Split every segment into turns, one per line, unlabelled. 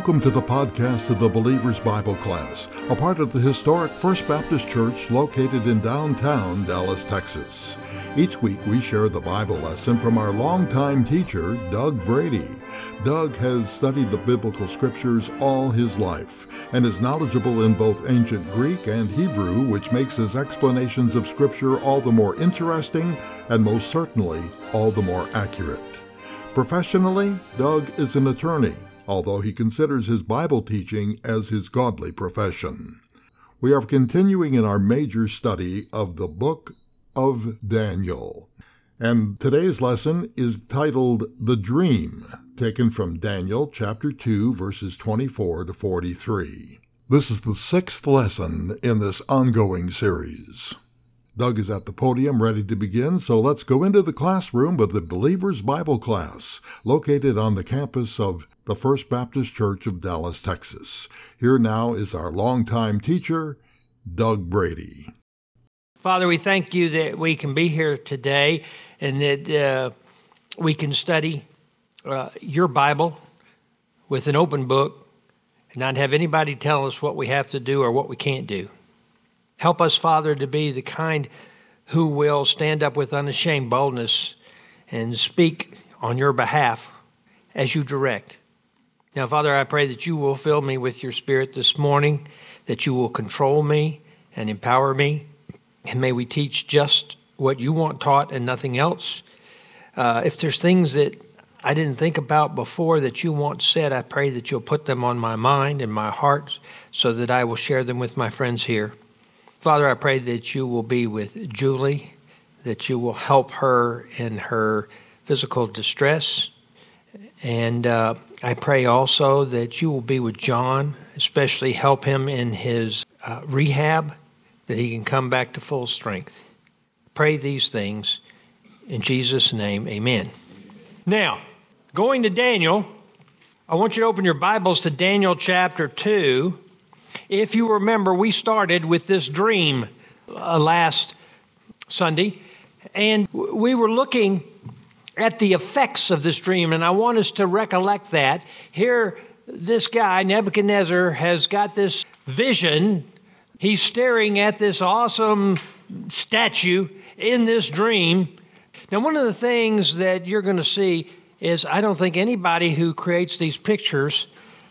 Welcome to the podcast of the Believer's Bible Class, a part of the historic First Baptist Church located in downtown Dallas, Texas. Each week we share the Bible lesson from our longtime teacher, Doug Brady. Doug has studied the biblical scriptures all his life and is knowledgeable in both ancient Greek and Hebrew, which makes his explanations of scripture all the more interesting and most certainly all the more accurate. Professionally, Doug is an attorney although he considers his Bible teaching as his godly profession. We are continuing in our major study of the book of Daniel. And today's lesson is titled The Dream, taken from Daniel chapter 2, verses 24 to 43. This is the sixth lesson in this ongoing series. Doug is at the podium ready to begin, so let's go into the classroom of the Believer's Bible class, located on the campus of the First Baptist Church of Dallas, Texas. Here now is our longtime teacher, Doug Brady.
Father, we thank you that we can be here today and that uh, we can study uh, your Bible with an open book and not have anybody tell us what we have to do or what we can't do. Help us, Father, to be the kind who will stand up with unashamed boldness and speak on your behalf as you direct. Now, Father, I pray that you will fill me with your Spirit this morning, that you will control me and empower me, and may we teach just what you want taught and nothing else. Uh, if there's things that I didn't think about before that you want said, I pray that you'll put them on my mind and my heart so that I will share them with my friends here. Father, I pray that you will be with Julie, that you will help her in her physical distress. And uh, I pray also that you will be with John, especially help him in his uh, rehab, that he can come back to full strength. Pray these things in Jesus' name, amen. Now, going to Daniel, I want you to open your Bibles to Daniel chapter 2. If you remember, we started with this dream uh, last Sunday, and we were looking at the effects of this dream, and I want us to recollect that. Here, this guy, Nebuchadnezzar, has got this vision. He's staring at this awesome statue in this dream. Now, one of the things that you're going to see is I don't think anybody who creates these pictures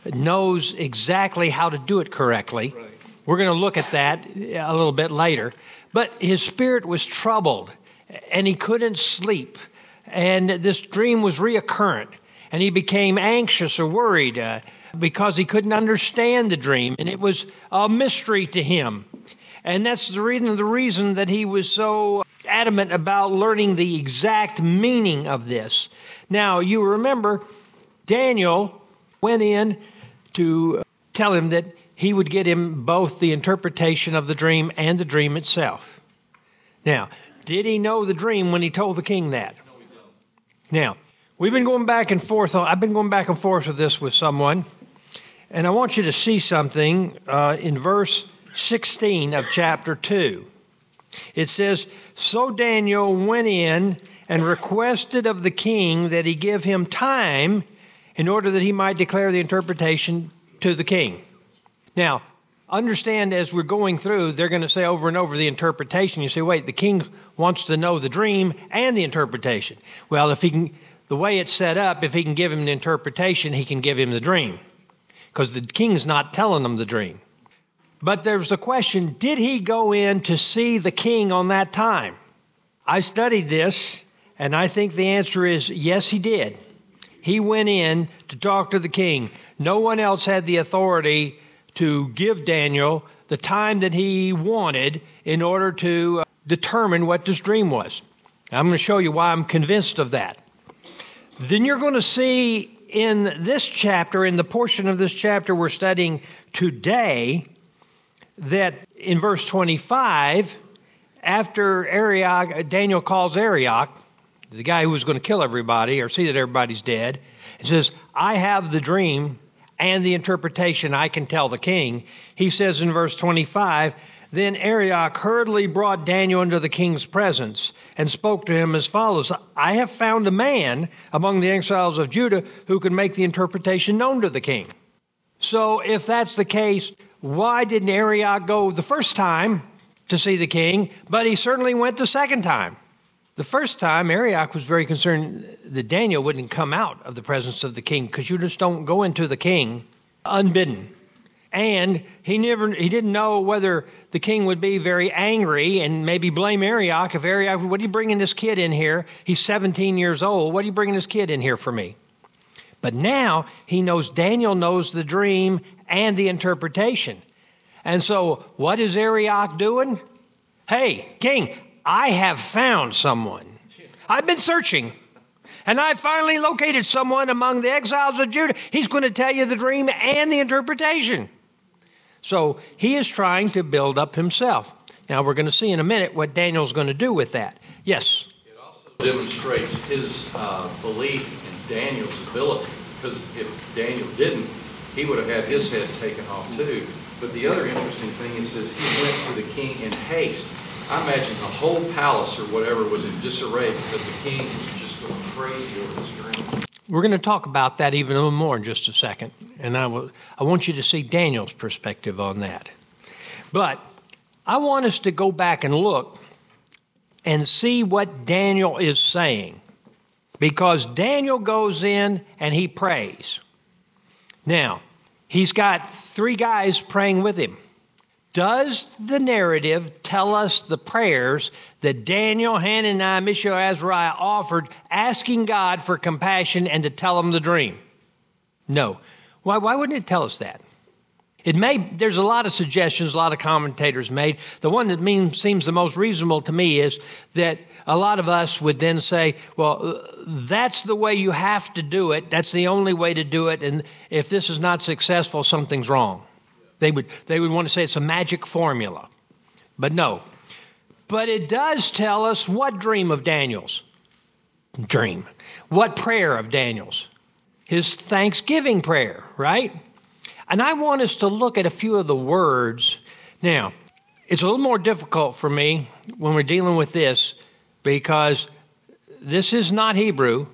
knows exactly how to do it correctly. Right. We're going to look at that a little bit later. But his spirit was troubled and he couldn't sleep and this dream was reoccurrent, and he became anxious or worried uh, because he couldn't understand the dream, and it was a mystery to him. And that's the reason, the reason that he was so adamant about learning the exact meaning of this. Now, you remember Daniel went in to tell him that he would get him both the interpretation of the dream and the dream itself. Now, did he know the dream when he told the king that? Now, we've been going back and forth. I've been going back and forth with this with someone, and I want you to see something uh, in verse 16 of chapter 2. It says, So Daniel went in and requested of the king that he give him time in order that he might declare the interpretation to the king. Now, understand as we're going through, they're going to say over and over the interpretation. You say, wait, the king wants to know the dream and the interpretation. Well, if he can, the way it's set up, if he can give him the interpretation, he can give him the dream. Because the king's not telling him the dream. But there's the question did he go in to see the king on that time? I studied this, and I think the answer is yes, he did. He went in to talk to the king. No one else had the authority to give Daniel the time that he wanted in order to uh, determine what this dream was. I'm going to show you why I'm convinced of that. Then you're going to see in this chapter, in the portion of this chapter we're studying today, that in verse 25, after Arioch, Daniel calls Arioch, the guy who was going to kill everybody or see that everybody's dead, and says, I have the dream and the interpretation I can tell the king. He says in verse 25, Then Arioch hurriedly brought Daniel into the king's presence and spoke to him as follows I have found a man among the exiles of Judah who can make the interpretation known to the king. So, if that's the case, why didn't Arioch go the first time to see the king, but he certainly went the second time? The first time, Arioch was very concerned that Daniel wouldn't come out of the presence of the king because you just don't go into the king unbidden. And he never he didn't know whether the king would be very angry and maybe blame Arioch if Arioch, what are you bringing this kid in here? He's 17 years old. What are you bringing this kid in here for me? But now he knows Daniel knows the dream and the interpretation. And so what is Arioch doing? Hey, king, I have found someone. I've been searching. And I finally located someone among the exiles of Judah. He's going to tell you the dream and the interpretation. So he is trying to build up himself. Now we're going to see in a minute what Daniel's going to do with that. Yes?
It also demonstrates his uh, belief in Daniel's ability, because if Daniel didn't, he would have had his head taken off too. But the other interesting thing is, says he went to the king in haste. I imagine the whole palace or whatever was in disarray because the king was just going crazy over this dream.
We're going to talk about that even a little more in just a second. And I, will, I want you to see Daniel's perspective on that. But I want us to go back and look and see what Daniel is saying. Because Daniel goes in and he prays. Now, he's got three guys praying with him. Does the narrative tell us the prayers that Daniel, Hananiah, Mishael, Azariah offered, asking God for compassion and to tell him the dream? No. Why, why wouldn't it tell us that? It may, there's a lot of suggestions, a lot of commentators made. The one that seems the most reasonable to me is that a lot of us would then say, well, uh, that's the way you have to do it. That's the only way to do it. And if this is not successful, something's wrong. They would, they would want to say it's a magic formula. But no. But it does tell us what dream of Daniel's? Dream. What prayer of Daniel's? His thanksgiving prayer, right? And I want us to look at a few of the words. Now, it's a little more difficult for me when we're dealing with this because this is not Hebrew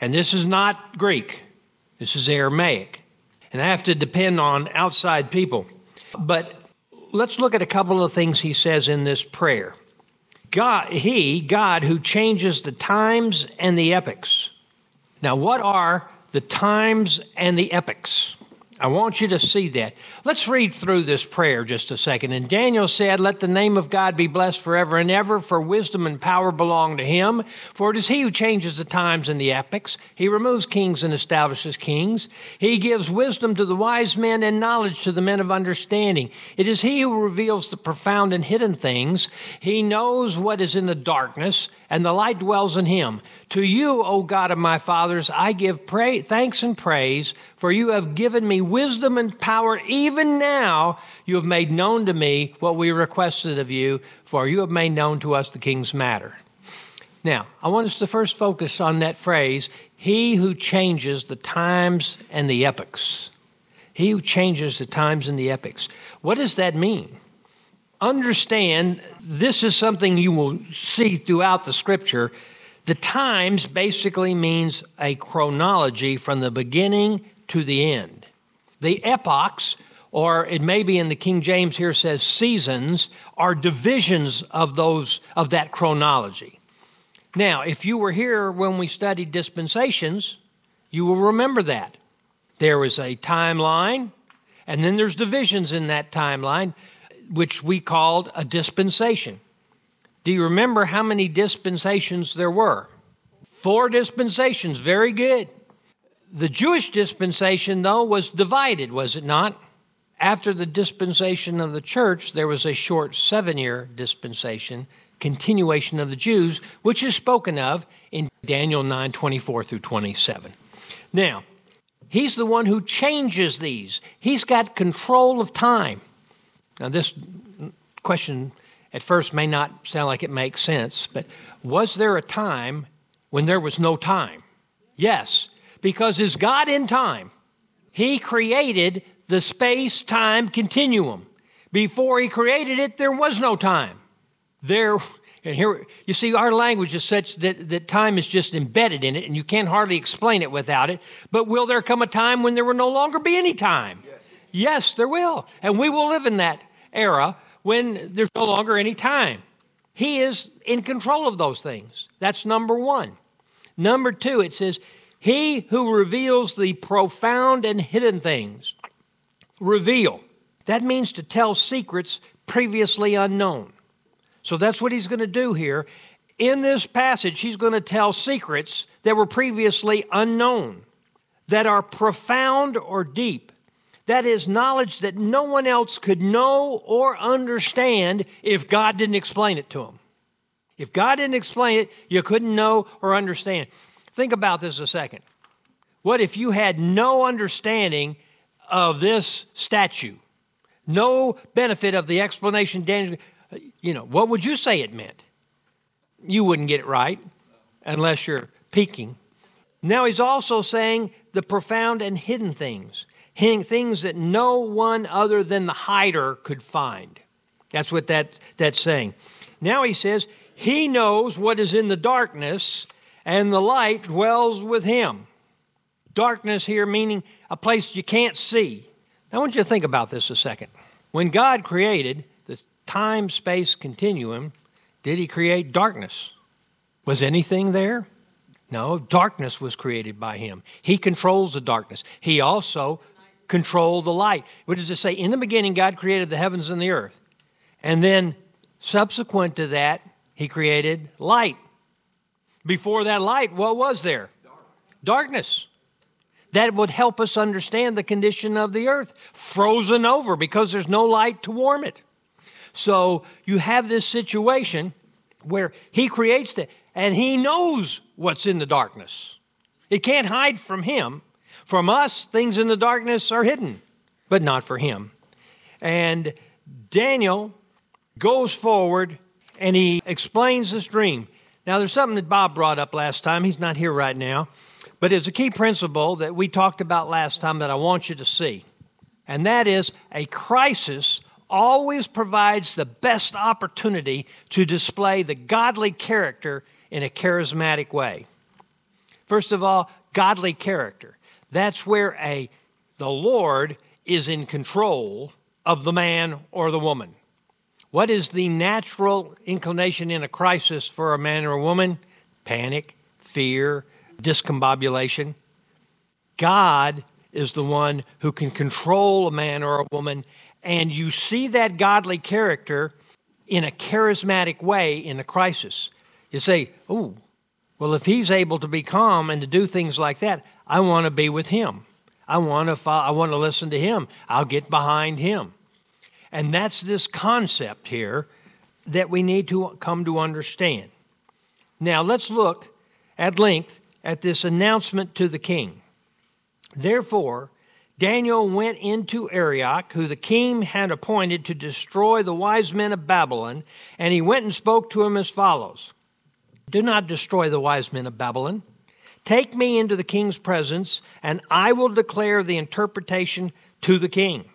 and this is not Greek. This is Aramaic and I have to depend on outside people. But let's look at a couple of things he says in this prayer. God, he, God, who changes the times and the epochs. Now, what are the times and the epochs? I want you to see that. Let's read through this prayer just a second. And Daniel said, Let the name of God be blessed forever and ever, for wisdom and power belong to him. For it is he who changes the times and the epochs. He removes kings and establishes kings. He gives wisdom to the wise men and knowledge to the men of understanding. It is he who reveals the profound and hidden things. He knows what is in the darkness and the light dwells in him. To you, O God of my fathers, I give pray, thanks and praise, for you have given me wisdom and power. Even now, you have made known to me what we requested of you, for you have made known to us the king's matter. Now, I want us to first focus on that phrase He who changes the times and the epochs. He who changes the times and the epochs. What does that mean? Understand this is something you will see throughout the scripture. The times basically means a chronology from the beginning to the end. The epochs, or it may be in the King James here says seasons, are divisions of those of that chronology. Now, if you were here when we studied dispensations, you will remember that. There was a timeline, and then there's divisions in that timeline which we called a dispensation. Do you remember how many dispensations there were? Four dispensations, very good. The Jewish dispensation, though, was divided, was it not? After the dispensation of the church, there was a short seven year dispensation, continuation of the Jews, which is spoken of in Daniel 9 24 through 27. Now, he's the one who changes these, he's got control of time. Now, this question at first may not sound like it makes sense, but was there a time when there was no time? Yes, because is God in time? He created the space time continuum. Before he created it, there was no time. There, And here, you see, our language is such that, that time is just embedded in it, and you can't hardly explain it without it. But will there come a time when there will no longer be any time? Yes, yes there will. And we will live in that era when there's no longer any time. He is in control of those things. That's number one. Number two, it says, He who reveals the profound and hidden things. Reveal. That means to tell secrets previously unknown. So that's what he's going to do here. In this passage, he's going to tell secrets that were previously unknown, that are profound or deep. That is knowledge that no one else could know or understand if God didn't explain it to them. If God didn't explain it, you couldn't know or understand. Think about this a second. What if you had no understanding of this statue? No benefit of the explanation Daniel you know, what would you say it meant? You wouldn't get it right unless you're peeking. Now he's also saying the profound and hidden things, things that no one other than the hider could find. That's what that, that's saying. Now he says, He knows what is in the darkness, and the light dwells with him. Darkness here meaning a place you can't see. Now I want you to think about this a second. When God created, the time space continuum did he create darkness? Was anything there? No, darkness was created by him. He controls the darkness. He also controlled the light. What does it say? In the beginning, God created the heavens and the earth. And then, subsequent to that, he created light. Before that light, what was there? Darkness. That would help us understand the condition of the earth, frozen over because there's no light to warm it. So you have this situation where he creates that and he knows what's in the darkness. It can't hide from him. From us, things in the darkness are hidden, but not for him. And Daniel goes forward and he explains this dream. Now, there's something that Bob brought up last time. He's not here right now. But it's a key principle that we talked about last time that I want you to see. And that is a crisis always provides the best opportunity to display the godly character in a charismatic way. First of all, godly character. That's where a the Lord is in control of the man or the woman. What is the natural inclination in a crisis for a man or a woman? Panic, fear, discombobulation. God is the one who can control a man or a woman and you see that godly character in a charismatic way in a crisis. You say, oh, well, if he's able to be calm and to do things like that, I want to be with him. I want to follow, I want to listen to him. I'll get behind him. And that's this concept here that we need to come to understand. Now, let's look at length at this announcement to the king. Therefore, Daniel went into Arioch, who the king had appointed to destroy the wise men of Babylon, and he went and spoke to him as follows Do not destroy the wise men of Babylon. Take me into the king's presence, and I will declare the interpretation to the king.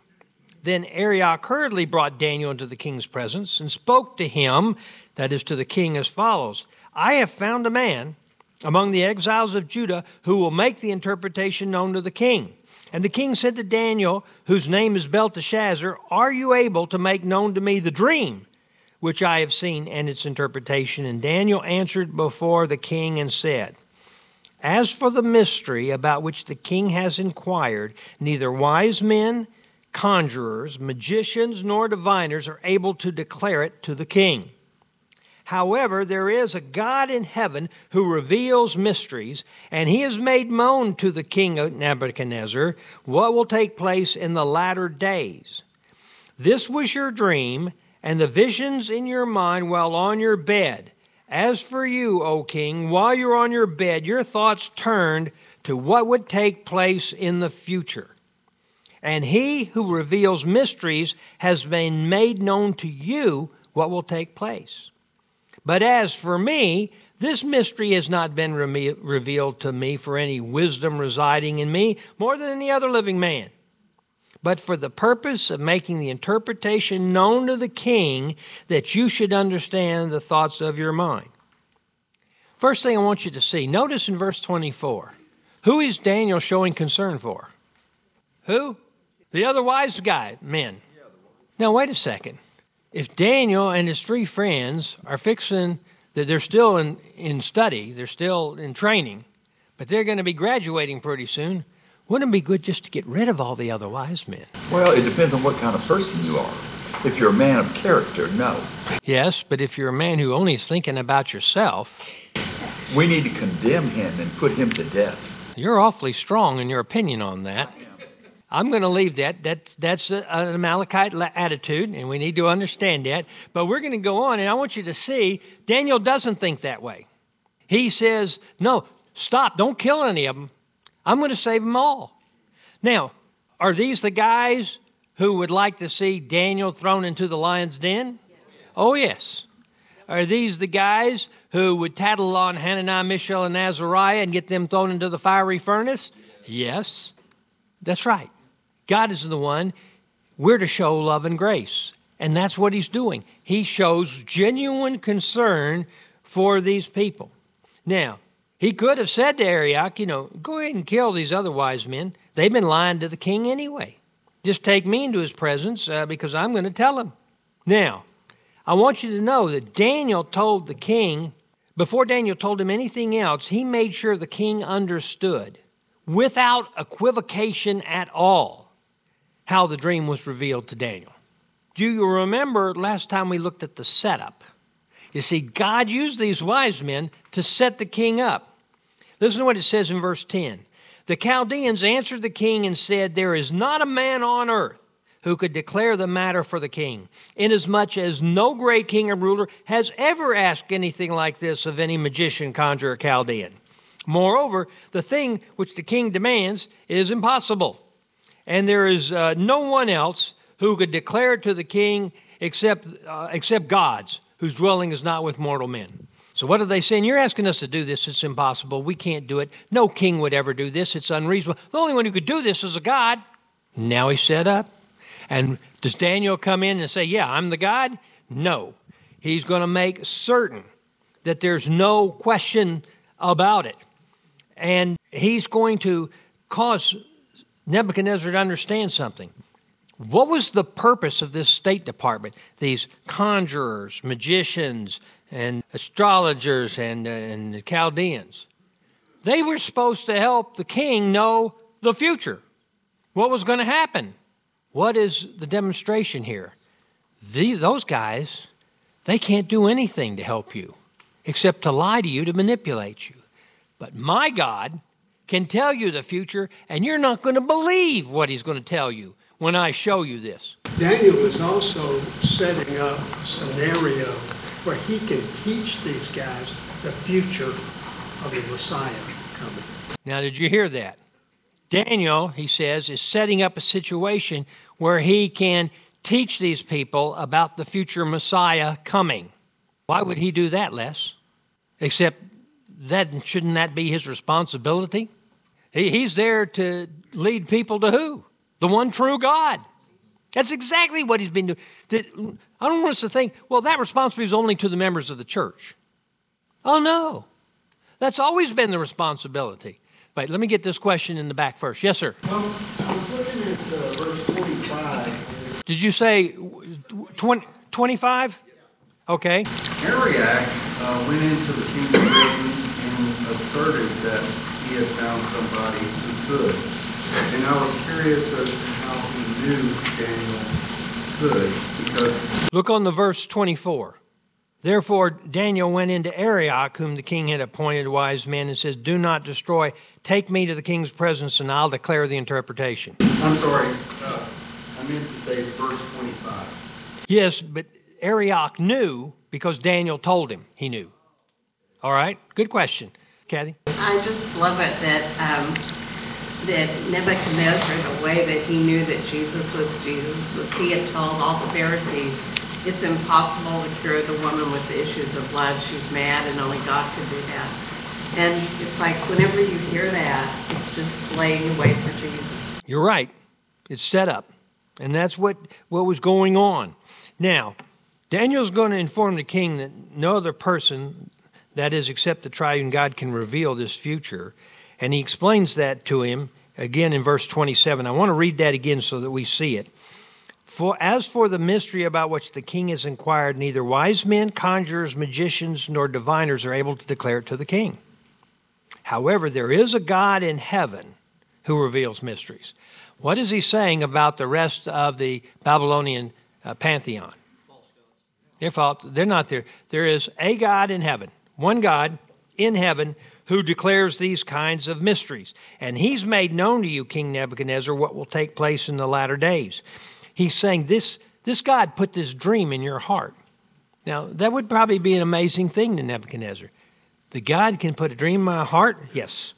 Then Arioch hurriedly brought Daniel into the king's presence and spoke to him, that is, to the king, as follows I have found a man among the exiles of Judah who will make the interpretation known to the king. And the king said to Daniel, whose name is Belteshazzar, Are you able to make known to me the dream which I have seen and its interpretation? And Daniel answered before the king and said, As for the mystery about which the king has inquired, neither wise men, conjurers, magicians, nor diviners are able to declare it to the king. However, there is a God in heaven who reveals mysteries, and he has made known to the king of Nebuchadnezzar what will take place in the latter days. This was your dream, and the visions in your mind while on your bed. As for you, O king, while you're on your bed, your thoughts turned to what would take place in the future. And he who reveals mysteries has been made known to you what will take place. But as for me, this mystery has not been re- revealed to me for any wisdom residing in me more than any other living man. But for the purpose of making the interpretation known to the king that you should understand the thoughts of your mind. First thing I want you to see, notice in verse 24, who is Daniel showing concern for? Who? The other wise guy, men. Now, wait a second. If Daniel and his three friends are fixing that they're still in, in study, they're still in training, but they're going to be graduating pretty soon, wouldn't it be good just to get rid of all the other wise men?
Well, it depends on what kind of person you are. If you're a man of character, no.
Yes, but if you're a man who only is thinking about yourself,
We need to condemn him and put him to death.
you're awfully strong in your opinion on that. I'm going to leave that. That's that's an Amalekite attitude, and we need to understand that. But we're going to go on, and I want you to see Daniel doesn't think that way. He says, "No, stop! Don't kill any of them. I'm going to save them all." Now, are these the guys who would like to see Daniel thrown into the lion's den? Oh yes. Are these the guys who would tattle on Hananiah, Mishael, and Azariah and get them thrown into the fiery furnace? Yes. That's right. God is the one we're to show love and grace. And that's what he's doing. He shows genuine concern for these people. Now, he could have said to Arioch, you know, go ahead and kill these other wise men. They've been lying to the king anyway. Just take me into his presence uh, because I'm going to tell him. Now, I want you to know that Daniel told the king, before Daniel told him anything else, he made sure the king understood without equivocation at all how the dream was revealed to Daniel. Do you remember last time we looked at the setup? You see, God used these wise men to set the king up. Listen to what it says in verse 10. The Chaldeans answered the king and said, There is not a man on earth who could declare the matter for the king, inasmuch as no great king or ruler has ever asked anything like this of any magician, conjurer, Chaldean. Moreover, the thing which the king demands is impossible, and there is uh, no one else who could declare it to the king except, uh, except God's, whose dwelling is not with mortal men. So, what are they saying? You're asking us to do this. It's impossible. We can't do it. No king would ever do this. It's unreasonable. The only one who could do this is a God. Now he's set up. And does Daniel come in and say, Yeah, I'm the God? No. He's going to make certain that there's no question about it. And he's going to cause Nebuchadnezzar to understand something. What was the purpose of this State Department? These conjurers, magicians, and astrologers and, uh, and Chaldeans. They were supposed to help the king know the future. What was going to happen? What is the demonstration here? The, those guys, they can't do anything to help you except to lie to you to manipulate you. But my God can tell you the future, and you're not going to believe what he's going to tell you when I show you this.
Daniel is also setting up a scenario where he can teach these guys the future of the Messiah coming.
Now, did you hear that? Daniel, he says, is setting up a situation where he can teach these people about the future Messiah coming. Why would he do that, Les? Except that shouldn't that be his responsibility? He, he's there to lead people to who? The one true God. That's exactly what he's been doing. I don't want us to think, well, that responsibility is only to the members of the church. Oh, no. That's always been the responsibility. Wait, let me get this question in the back first. Yes, sir.
Well, I was looking at uh, verse 25.
Did you say 20, 25? Okay.
Arioch uh, went into the king's presence and asserted that he had found somebody who could. And I was curious as to how he knew Daniel could, because
Look on the verse 24. Therefore, Daniel went into Arioch, whom the king had appointed wise men, and says, Do not destroy. Take me to the king's presence, and I'll declare the interpretation.
I'm sorry, uh, I meant to say verse 25.
Yes, but Arioch knew because Daniel told him he knew. All right? Good question. Kathy?
I just love it that um, that Nebuchadnezzar, the way that he knew that Jesus was Jesus, was he had told all the Pharisees, it's impossible to cure the woman with the issues of blood. She's mad, and only God could do that. And it's like whenever you hear that, it's just laying the way for Jesus.
You're right. It's set up. And that's what, what was going on. Now, Daniel's going to inform the king that no other person, that is, except the triune God, can reveal this future. And he explains that to him again in verse 27. I want to read that again so that we see it. For as for the mystery about which the king has inquired, neither wise men, conjurers, magicians, nor diviners are able to declare it to the king. However, there is a God in heaven who reveals mysteries. What is he saying about the rest of the Babylonian uh, pantheon? They're false. They're not there. There is a God in heaven, one God in heaven who declares these kinds of mysteries. And he's made known to you, King Nebuchadnezzar, what will take place in the latter days. He's saying this, this God put this dream in your heart. Now, that would probably be an amazing thing to Nebuchadnezzar. The God can put a dream in my heart? Yes.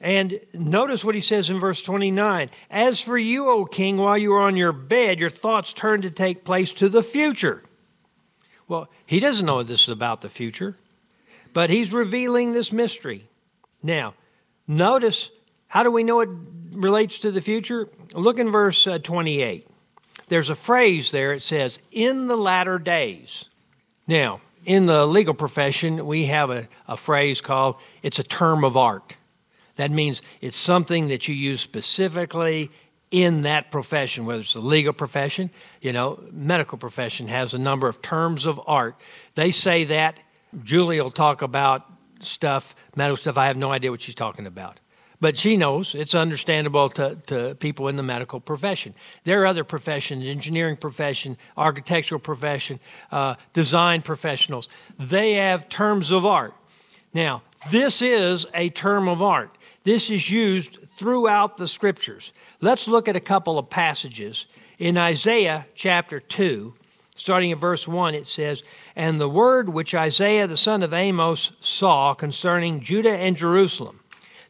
And notice what he says in verse 29 As for you, O king, while you are on your bed, your thoughts turn to take place to the future. Well, he doesn't know that this is about the future, but he's revealing this mystery. Now, notice how do we know it relates to the future? Look in verse uh, 28. There's a phrase there, it says, in the latter days. Now, in the legal profession, we have a, a phrase called it's a term of art. That means it's something that you use specifically in that profession, whether it's the legal profession, you know, medical profession has a number of terms of art. They say that. Julie will talk about stuff, medical stuff. I have no idea what she's talking about. But she knows it's understandable to, to people in the medical profession. There are other professions, engineering profession, architectural profession, uh, design professionals. They have terms of art. Now, this is a term of art. This is used throughout the scriptures. Let's look at a couple of passages. In Isaiah chapter 2, starting at verse 1, it says, And the word which Isaiah the son of Amos saw concerning Judah and Jerusalem.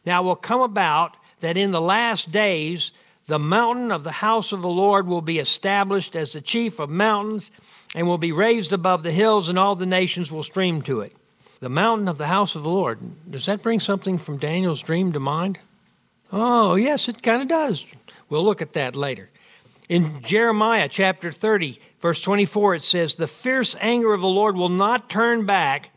Now will come about that in the last days the mountain of the house of the Lord will be established as the chief of mountains and will be raised above the hills, and all the nations will stream to it. The mountain of the house of the Lord. Does that bring something from Daniel's dream to mind? Oh, yes, it kind of does. We'll look at that later. In Jeremiah chapter 30, verse 24, it says, The fierce anger of the Lord will not turn back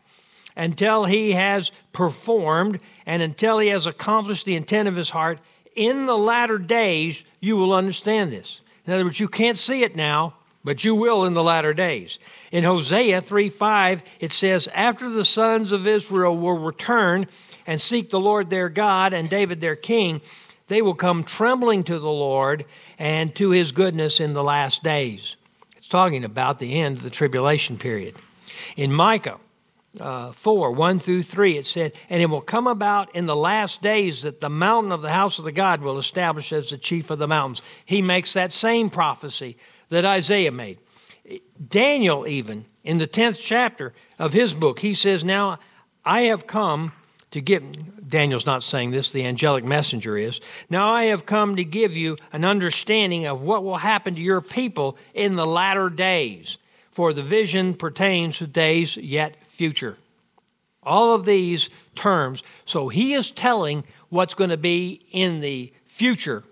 until he has performed and until he has accomplished the intent of his heart. In the latter days, you will understand this. In other words, you can't see it now, but you will in the latter days. In Hosea 3 5, it says, After the sons of Israel will return, and seek the Lord their God and David their king, they will come trembling to the Lord and to his goodness in the last days. It's talking about the end of the tribulation period. In Micah uh, 4 1 through 3, it said, And it will come about in the last days that the mountain of the house of the God will establish as the chief of the mountains. He makes that same prophecy that Isaiah made. Daniel, even in the 10th chapter of his book, he says, Now I have come to give, Daniel's not saying this, the angelic messenger is. Now I have come to give you an understanding of what will happen to your people in the latter days, for the vision pertains to days yet future. All of these terms. So he is telling what's going to be in the future.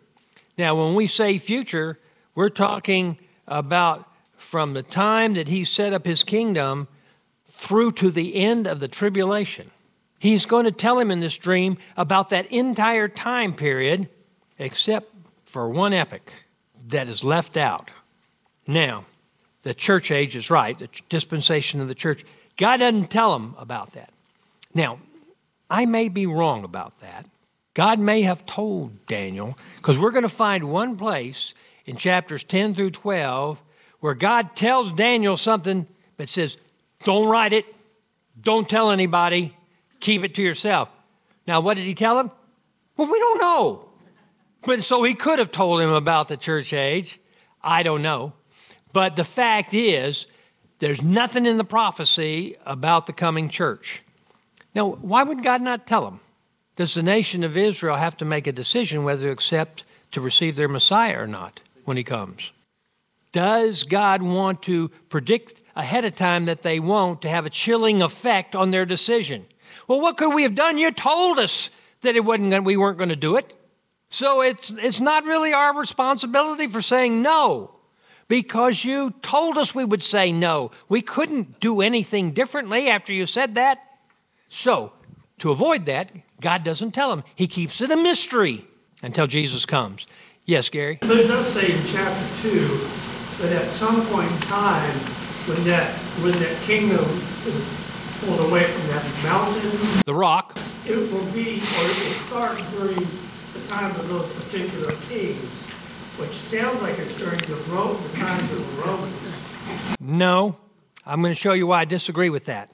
Now, when we say future, we're talking about from the time that he set up his kingdom through to the end of the tribulation. He's going to tell him in this dream about that entire time period, except for one epoch that is left out. Now, the church age is right, the dispensation of the church. God doesn't tell him about that. Now, I may be wrong about that. God may have told Daniel, because we're going to find one place in chapters 10 through 12 where God tells Daniel something but says, Don't write it, don't tell anybody, keep it to yourself. Now, what did he tell him? Well, we don't know. But so he could have told him about the church age. I don't know. But the fact is, there's nothing in the prophecy about the coming church. Now, why would God not tell him? Does the nation of Israel have to make a decision whether to accept to receive their Messiah or not when he comes? Does God want to predict ahead of time that they won't to have a chilling effect on their decision? Well, what could we have done? You told us that it wasn't we weren't going to do it. So it's, it's not really our responsibility for saying no because you told us we would say no. We couldn't do anything differently after you said that. So, to avoid that, God doesn't tell him. He keeps it a mystery until Jesus comes. Yes, Gary?
But it does say in chapter 2 that at some point in time, when that, when that kingdom pulled away from that mountain,
The rock.
it will be, or it will start during the time of those particular kings, which sounds like it's during the Rome, the times of the Romans.
No. I'm going to show you why I disagree with that.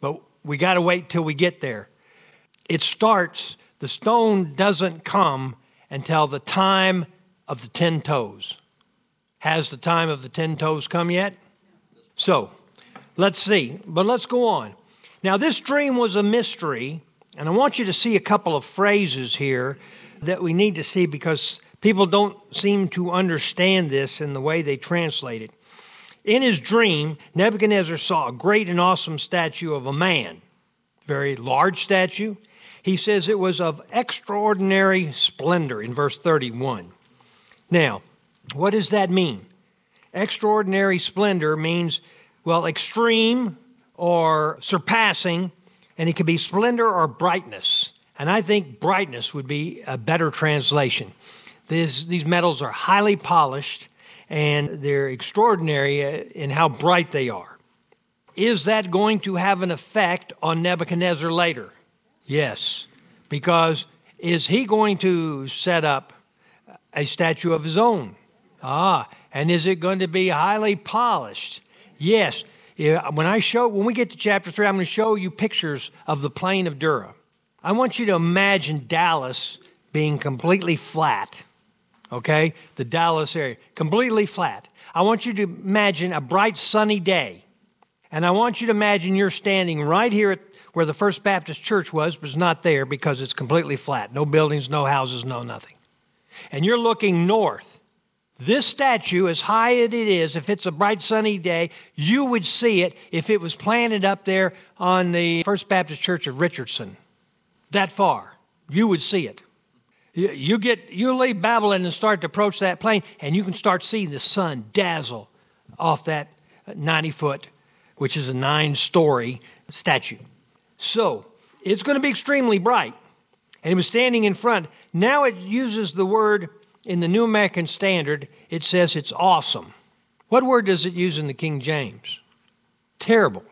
But we got to wait till we get there. It starts, the stone doesn't come until the time of the 10 toes. Has the time of the 10 toes come yet? So, let's see. But let's go on. Now, this dream was a mystery, and I want you to see a couple of phrases here that we need to see because people don't seem to understand this in the way they translate it. In his dream, Nebuchadnezzar saw a great and awesome statue of a man, very large statue. He says it was of extraordinary splendor in verse 31. Now, what does that mean? Extraordinary splendor means, well, extreme or surpassing, and it could be splendor or brightness. And I think brightness would be a better translation. These, these metals are highly polished and they're extraordinary in how bright they are. Is that going to have an effect on Nebuchadnezzar later? Yes, because is he going to set up a statue of his own? Ah, and is it going to be highly polished? Yes. When I show when we get to chapter 3, I'm going to show you pictures of the plain of Dura. I want you to imagine Dallas being completely flat. Okay? The Dallas area, completely flat. I want you to imagine a bright sunny day. And I want you to imagine you're standing right here at where the First Baptist Church was, but it's not there because it's completely flat. No buildings, no houses, no nothing. And you're looking north. This statue, as high as it is, if it's a bright sunny day, you would see it if it was planted up there on the First Baptist Church of Richardson. That far. You would see it. You get you leave Babylon and start to approach that plain, and you can start seeing the sun dazzle off that 90 foot, which is a nine story statue. So it's going to be extremely bright. And it was standing in front. Now it uses the word in the New American Standard, it says it's awesome. What word does it use in the King James? Terrible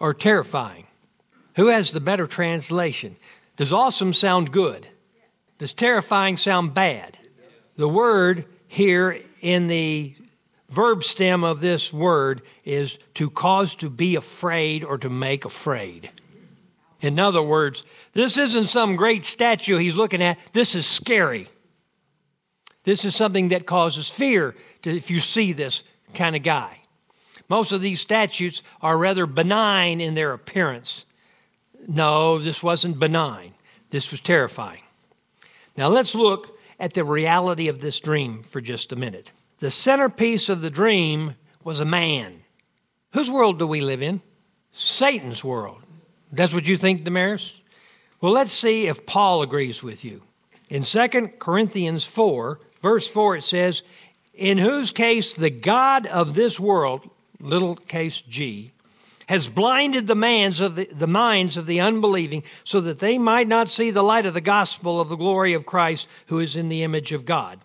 or terrifying. Who has the better translation? Does awesome sound good? Does terrifying sound bad? The word here in the verb stem of this word is to cause to be afraid or to make afraid. In other words, this isn't some great statue he's looking at, this is scary. This is something that causes fear to, if you see this kind of guy. Most of these statues are rather benign in their appearance. No, this wasn't benign. This was terrifying. Now let's look at the reality of this dream for just a minute. The centerpiece of the dream was a man. Whose world do we live in? Satan's world. That's what you think, Damaris? Well, let's see if Paul agrees with you. In 2 Corinthians 4, verse 4, it says, In whose case the God of this world, little case g, has blinded the, mans of the, the minds of the unbelieving so that they might not see the light of the gospel of the glory of Christ who is in the image of God.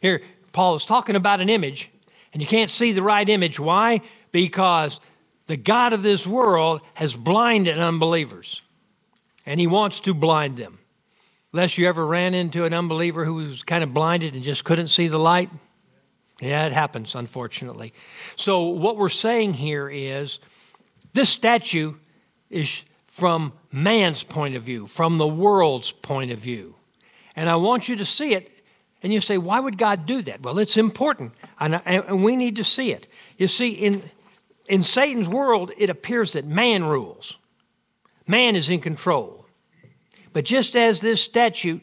Here, Paul is talking about an image, and you can't see the right image. Why? Because the God of this world has blinded unbelievers, and he wants to blind them. Unless you ever ran into an unbeliever who was kind of blinded and just couldn't see the light. Yeah, it happens, unfortunately. So, what we're saying here is this statue is from man's point of view, from the world's point of view. And I want you to see it. And you say, why would God do that? Well, it's important, and, and we need to see it. You see, in, in Satan's world, it appears that man rules, man is in control. But just as this statute,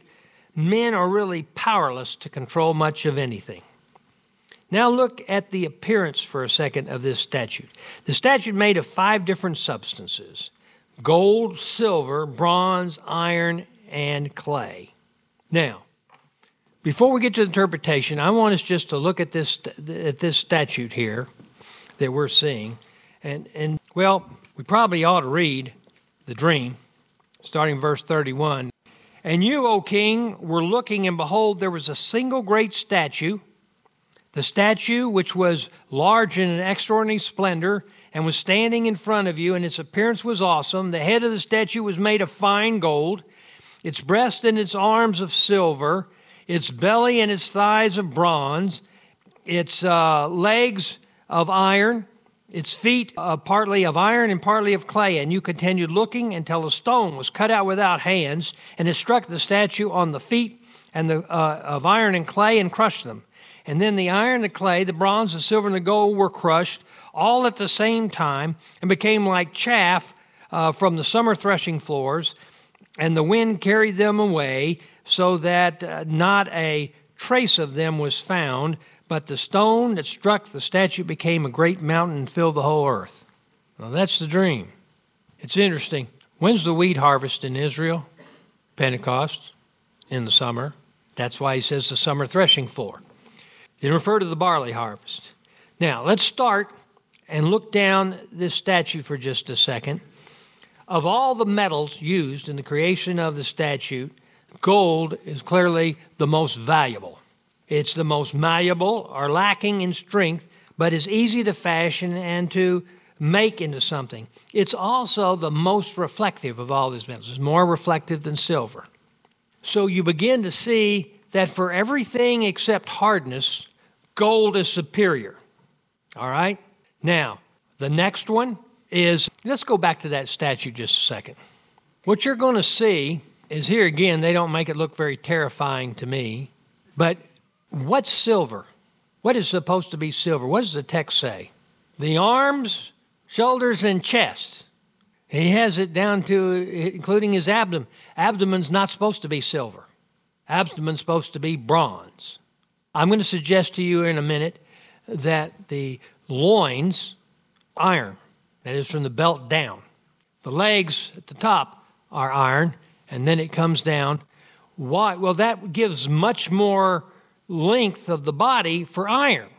men are really powerless to control much of anything. Now look at the appearance for a second of this statute. The statute made of five different substances gold, silver, bronze, iron, and clay. Now, before we get to the interpretation, I want us just to look at this at this statute here that we're seeing, and and well, we probably ought to read the dream, starting verse thirty-one. And you, O king, were looking, and behold, there was a single great statue, the statue which was large in an extraordinary splendor, and was standing in front of you, and its appearance was awesome. The head of the statue was made of fine gold, its breast and its arms of silver, its belly and its thighs of bronze, its uh, legs of iron, its feet uh, partly of iron and partly of clay. And you continued looking until a stone was cut out without hands, and it struck the statue on the feet and the, uh, of iron and clay and crushed them. And then the iron, and the clay, the bronze, the silver, and the gold were crushed all at the same time and became like chaff uh, from the summer threshing floors. And the wind carried them away so that uh, not a trace of them was found. But the stone that struck the statue became a great mountain and filled the whole earth. Now that's the dream. It's interesting. When's the wheat harvest in Israel? Pentecost, in the summer. That's why he says the summer threshing floor. Didn't refer to the barley harvest. Now, let's start and look down this statue for just a second. Of all the metals used in the creation of the statue, gold is clearly the most valuable. It's the most malleable or lacking in strength, but is easy to fashion and to make into something. It's also the most reflective of all these metals. It's more reflective than silver. So you begin to see that for everything except hardness, gold is superior. All right? Now, the next one is let's go back to that statue just a second. What you're going to see is here again, they don't make it look very terrifying to me, but what's silver? What is supposed to be silver? What does the text say? The arms, shoulders, and chest. He has it down to including his abdomen. Abdomen's not supposed to be silver. Abdomen's supposed to be bronze. I'm going to suggest to you in a minute that the loins, iron, that is from the belt down. The legs at the top are iron, and then it comes down. Why? Well, that gives much more length of the body for iron.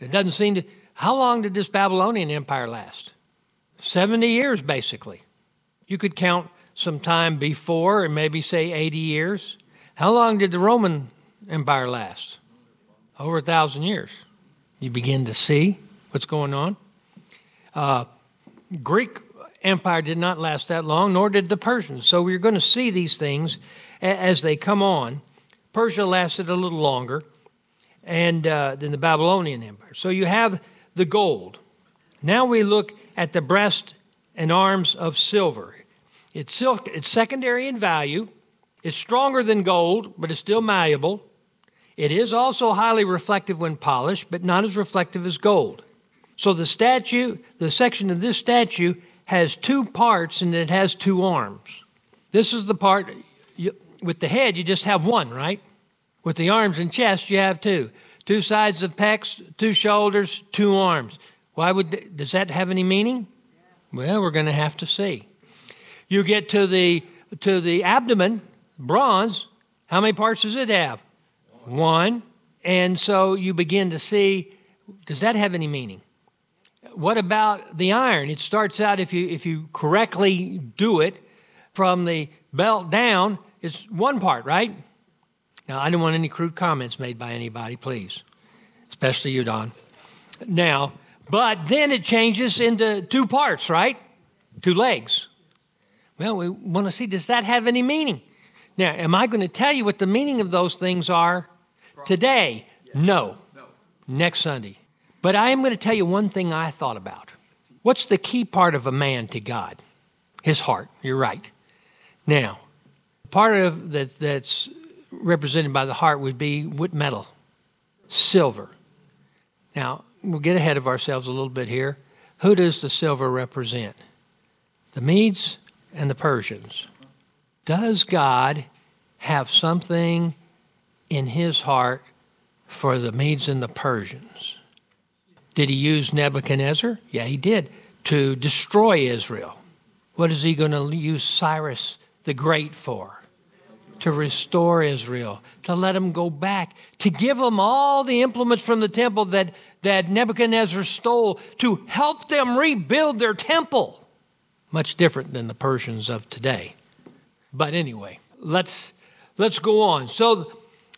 It doesn't seem to. How long did this Babylonian Empire last? 70 years, basically. You could count some time before and maybe say 80 years. How long did the Roman Empire last? Over a thousand years. You begin to see what's going on. Uh, Greek Empire did not last that long, nor did the Persians. So we're going to see these things as they come on. Persia lasted a little longer and uh, than the Babylonian Empire. So you have the gold. Now we look at the breast and arms of silver. It's, silk, it's secondary in value. It's stronger than gold, but it's still malleable. It is also highly reflective when polished, but not as reflective as gold. So the statue, the section of this statue has two parts and it has two arms. This is the part with the head, you just have one, right? With the arms and chest, you have two. Two sides of pecs, two shoulders, two arms. Why would does that have any meaning? Well, we're going to have to see. You get to the to the abdomen, bronze. How many parts does it have? One. And so you begin to see does that have any meaning? What about the iron? It starts out, if you, if you correctly do it, from the belt down, it's one part, right? Now, I don't want any crude comments made by anybody, please, especially you, Don. Now, but then it changes into two parts, right? Two legs. Well, we want to see does that have any meaning? Now, am I going to tell you what the meaning of those things are today? No. Next Sunday. But I am going to tell you one thing I thought about. What's the key part of a man to God? His heart. You're right. Now, part of that that's represented by the heart would be what metal? Silver. Now, we'll get ahead of ourselves a little bit here. Who does the silver represent? The Medes and the Persians. Does God have something in his heart for the Medes and the Persians? Did he use Nebuchadnezzar? Yeah, he did, to destroy Israel. What is he going to use Cyrus the Great for? To restore Israel, to let them go back, to give them all the implements from the temple that, that Nebuchadnezzar stole, to help them rebuild their temple. Much different than the Persians of today. But anyway, let's, let's go on. So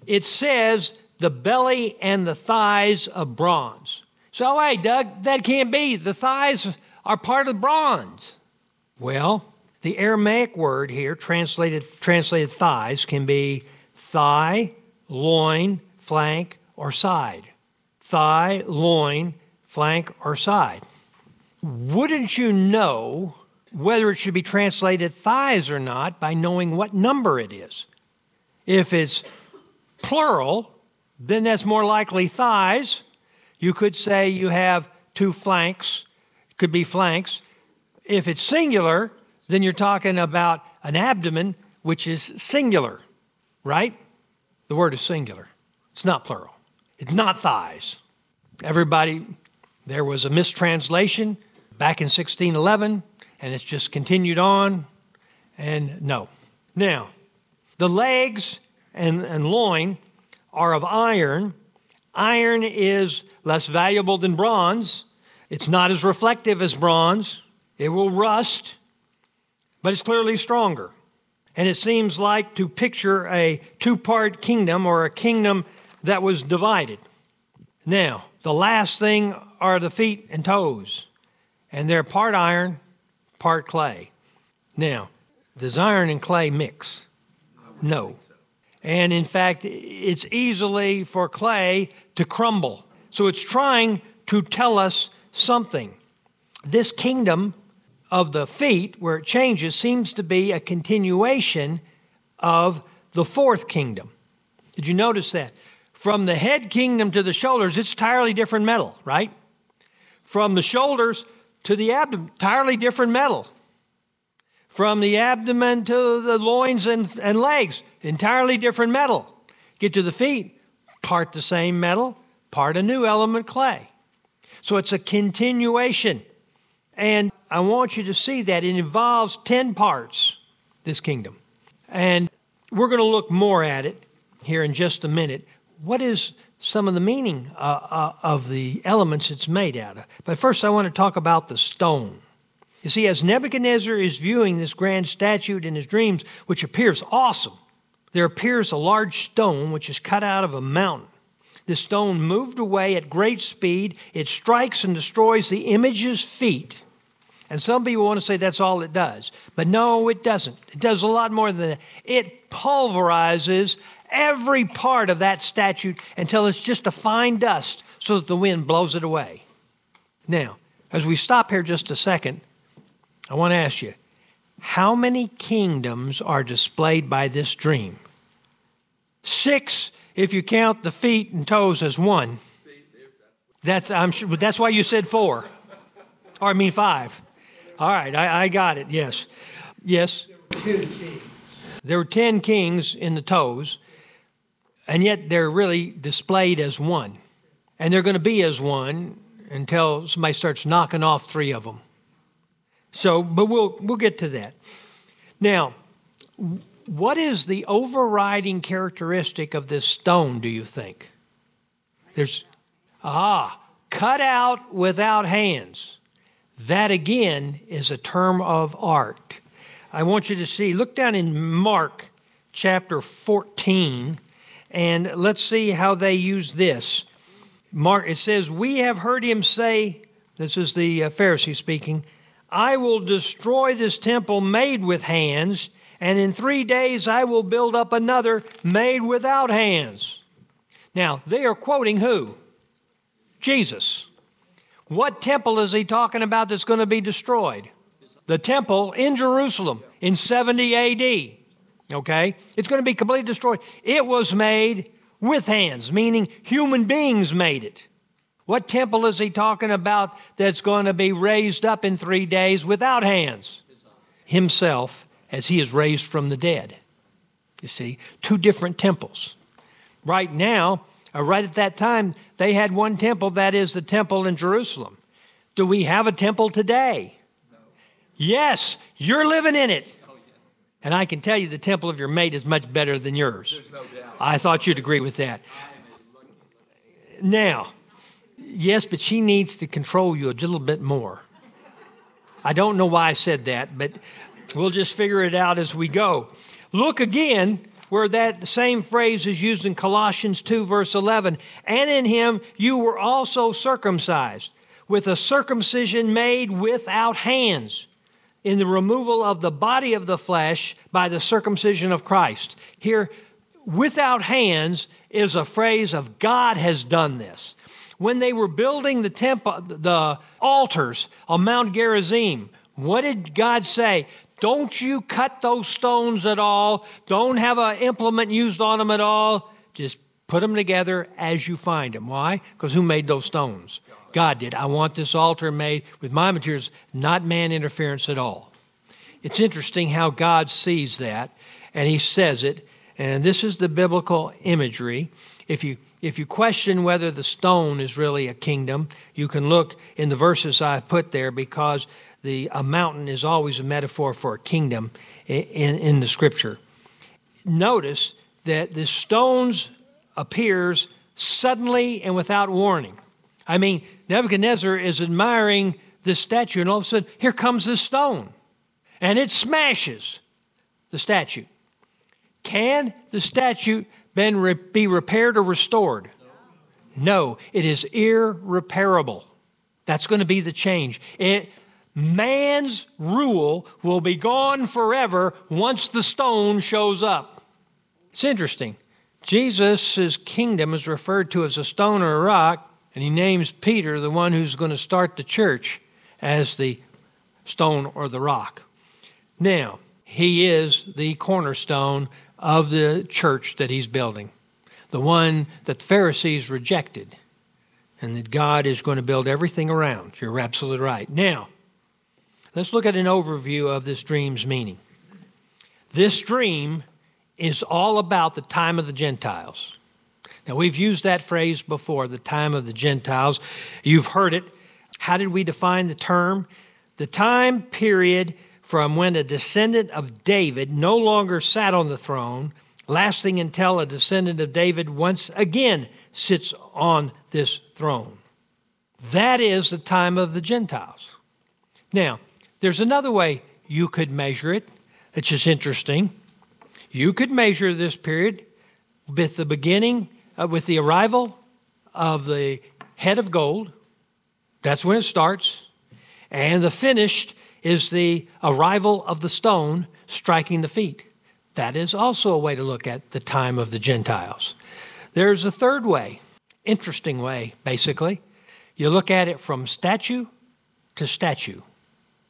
it says the belly and the thighs of bronze. So, hey, Doug, that can't be. The thighs are part of bronze. Well, the Aramaic word here, translated, translated thighs, can be thigh, loin, flank, or side. Thigh, loin, flank, or side. Wouldn't you know whether it should be translated thighs or not by knowing what number it is? If it's plural, then that's more likely thighs. You could say you have two flanks, could be flanks. If it's singular, then you're talking about an abdomen, which is singular, right? The word is singular. It's not plural. It's not thighs. Everybody, there was a mistranslation back in 1611, and it's just continued on, and no. Now, the legs and, and loin are of iron. Iron is less valuable than bronze. It's not as reflective as bronze. It will rust but it's clearly stronger. And it seems like to picture a two part kingdom or a kingdom that was divided. Now, the last thing are the feet and toes, and they're part iron, part clay. Now, does iron and clay mix? No. And in fact, it's easily for clay to crumble. So it's trying to tell us something. This kingdom of the feet, where it changes, seems to be a continuation of the fourth kingdom. Did you notice that? From the head kingdom to the shoulders, it's entirely different metal, right? From the shoulders to the abdomen, entirely different metal. From the abdomen to the loins and, and legs, entirely different metal. Get to the feet, part the same metal, part a new element clay. So it's a continuation. And I want you to see that it involves 10 parts, this kingdom. And we're going to look more at it here in just a minute. What is some of the meaning uh, uh, of the elements it's made out of? But first, I want to talk about the stone. You see, as Nebuchadnezzar is viewing this grand statue in his dreams, which appears awesome, there appears a large stone which is cut out of a mountain. This stone moved away at great speed. It strikes and destroys the image's feet and some people want to say that's all it does. But no, it doesn't. It does a lot more than that. It pulverizes every part of that statue until it's just a fine dust so that the wind blows it away. Now, as we stop here just a second, I want to ask you how many kingdoms are displayed by this dream? Six, if you count the feet and toes as one. That's, I'm sure, that's why you said four. Or I mean five. All right, I, I got it. Yes. Yes.
Ten kings.
There were 10 kings in the toes, and yet they're really displayed as one. And they're going to be as one until somebody starts knocking off three of them. So, but we'll, we'll get to that. Now, what is the overriding characteristic of this stone, do you think? There's, ah, cut out without hands. That again is a term of art. I want you to see, look down in Mark chapter 14, and let's see how they use this. Mark, it says, We have heard him say, this is the uh, Pharisee speaking, I will destroy this temple made with hands, and in three days I will build up another made without hands. Now, they are quoting who? Jesus. What temple is he talking about that's going to be destroyed? The temple in Jerusalem in 70 AD. Okay? It's going to be completely destroyed. It was made with hands, meaning human beings made it. What temple is he talking about that's going to be raised up in three days without hands? Himself, as he is raised from the dead. You see, two different temples. Right now, Uh, right at that time, they had one temple, that is the temple in Jerusalem. Do we have a temple today? No. Yes, you're living in it. And I can tell you the temple of your mate is much better than yours. I thought you'd agree with that. Now, yes, but she needs to control you a little bit more. I don't know why I said that, but we'll just figure it out as we go. Look again where that same phrase is used in Colossians 2, verse 11. And in him you were also circumcised, with a circumcision made without hands, in the removal of the body of the flesh by the circumcision of Christ. Here, without hands is a phrase of God has done this. When they were building the temple, the altars on Mount Gerizim, what did God say? Don't you cut those stones at all. Don't have an implement used on them at all. Just put them together as you find them. Why? Because who made those stones? God did. I want this altar made with my materials, not man interference at all. It's interesting how God sees that, and He says it, and this is the biblical imagery. If you if you question whether the stone is really a kingdom, you can look in the verses I've put there because the a mountain is always a metaphor for a kingdom in, in the scripture. Notice that the stones appears suddenly and without warning. I mean, Nebuchadnezzar is admiring this statue, and all of a sudden, here comes this stone, and it smashes the statue. Can the statue been be repaired or restored? No, it is irreparable. That's going to be the change. It, man's rule will be gone forever once the stone shows up. It's interesting. Jesus' kingdom is referred to as a stone or a rock, and he names Peter, the one who's going to start the church, as the stone or the rock. Now, he is the cornerstone of the church that he's building, the one that the Pharisees rejected, and that God is going to build everything around. You're absolutely right. Now, let's look at an overview of this dream's meaning. This dream is all about the time of the Gentiles. Now, we've used that phrase before, the time of the Gentiles. You've heard it. How did we define the term? The time period from when a descendant of David no longer sat on the throne, lasting until a descendant of David once again sits on this throne. That is the time of the Gentiles. Now, there's another way you could measure it, it's just interesting. You could measure this period with the beginning, uh, with the arrival of the head of gold. That's when it starts. And the finished is the arrival of the stone striking the feet. That is also a way to look at the time of the Gentiles. There's a third way, interesting way, basically. You look at it from statue to statue.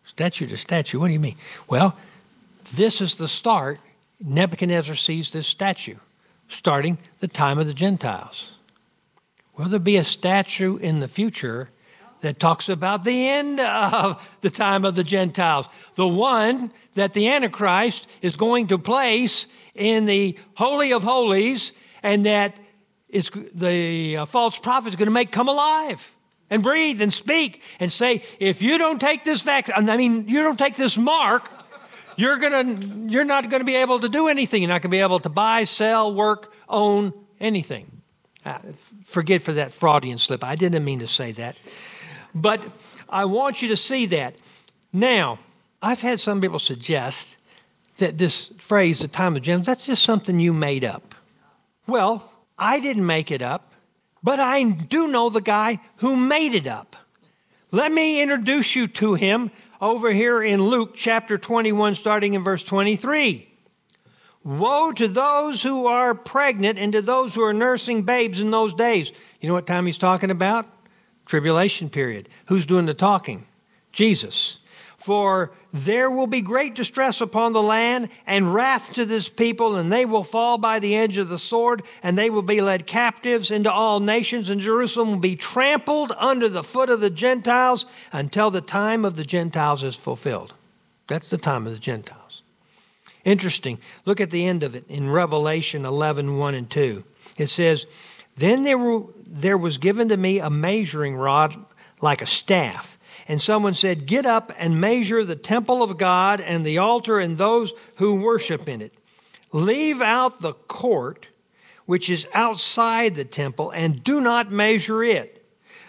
Statue to statue, what do you mean? Well, this is the start. Nebuchadnezzar sees this statue, starting the time of the Gentiles. Will there be a statue in the future that talks about the end of the time of the Gentiles, the one that the Antichrist is going to place in the Holy of Holies, and that the uh, false prophet is going to make come alive and breathe and speak and say, if you don't take this vaccine, I mean, you don't take this mark, you're gonna, you're not going to be able to do anything. You're not going to be able to buy, sell, work, own anything. Uh, forget for that Freudian slip. I didn't mean to say that. But I want you to see that. Now, I've had some people suggest that this phrase, the time of gems, that's just something you made up. Well, I didn't make it up, but I do know the guy who made it up. Let me introduce you to him over here in Luke chapter 21, starting in verse 23. Woe to those who are pregnant and to those who are nursing babes in those days. You know what time he's talking about? tribulation period. Who's doing the talking? Jesus. For there will be great distress upon the land and wrath to this people, and they will fall by the edge of the sword, and they will be led captives into all nations, and Jerusalem will be trampled under the foot of the Gentiles until the time of the Gentiles is fulfilled. That's the time of the Gentiles. Interesting. Look at the end of it in Revelation 11 1 and 2. It says, Then there were there was given to me a measuring rod like a staff, and someone said, Get up and measure the temple of God and the altar and those who worship in it. Leave out the court which is outside the temple, and do not measure it.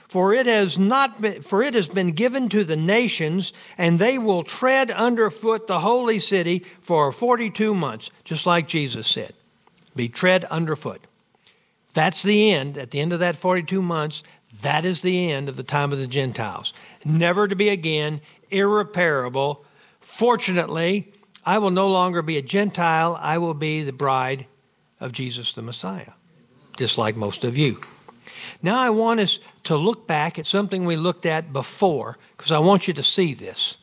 For it has not been, for it has been given to the nations, and they will tread underfoot the holy city for 42 months, just like Jesus said. Be tread underfoot. That's the end. At the end of that 42 months, that is the end of the time of the Gentiles. Never to be again, irreparable. Fortunately, I will no longer be a Gentile, I will be the bride of Jesus the Messiah, just like most of you. Now, I want us to look back at something we looked at before, because I want you to see this.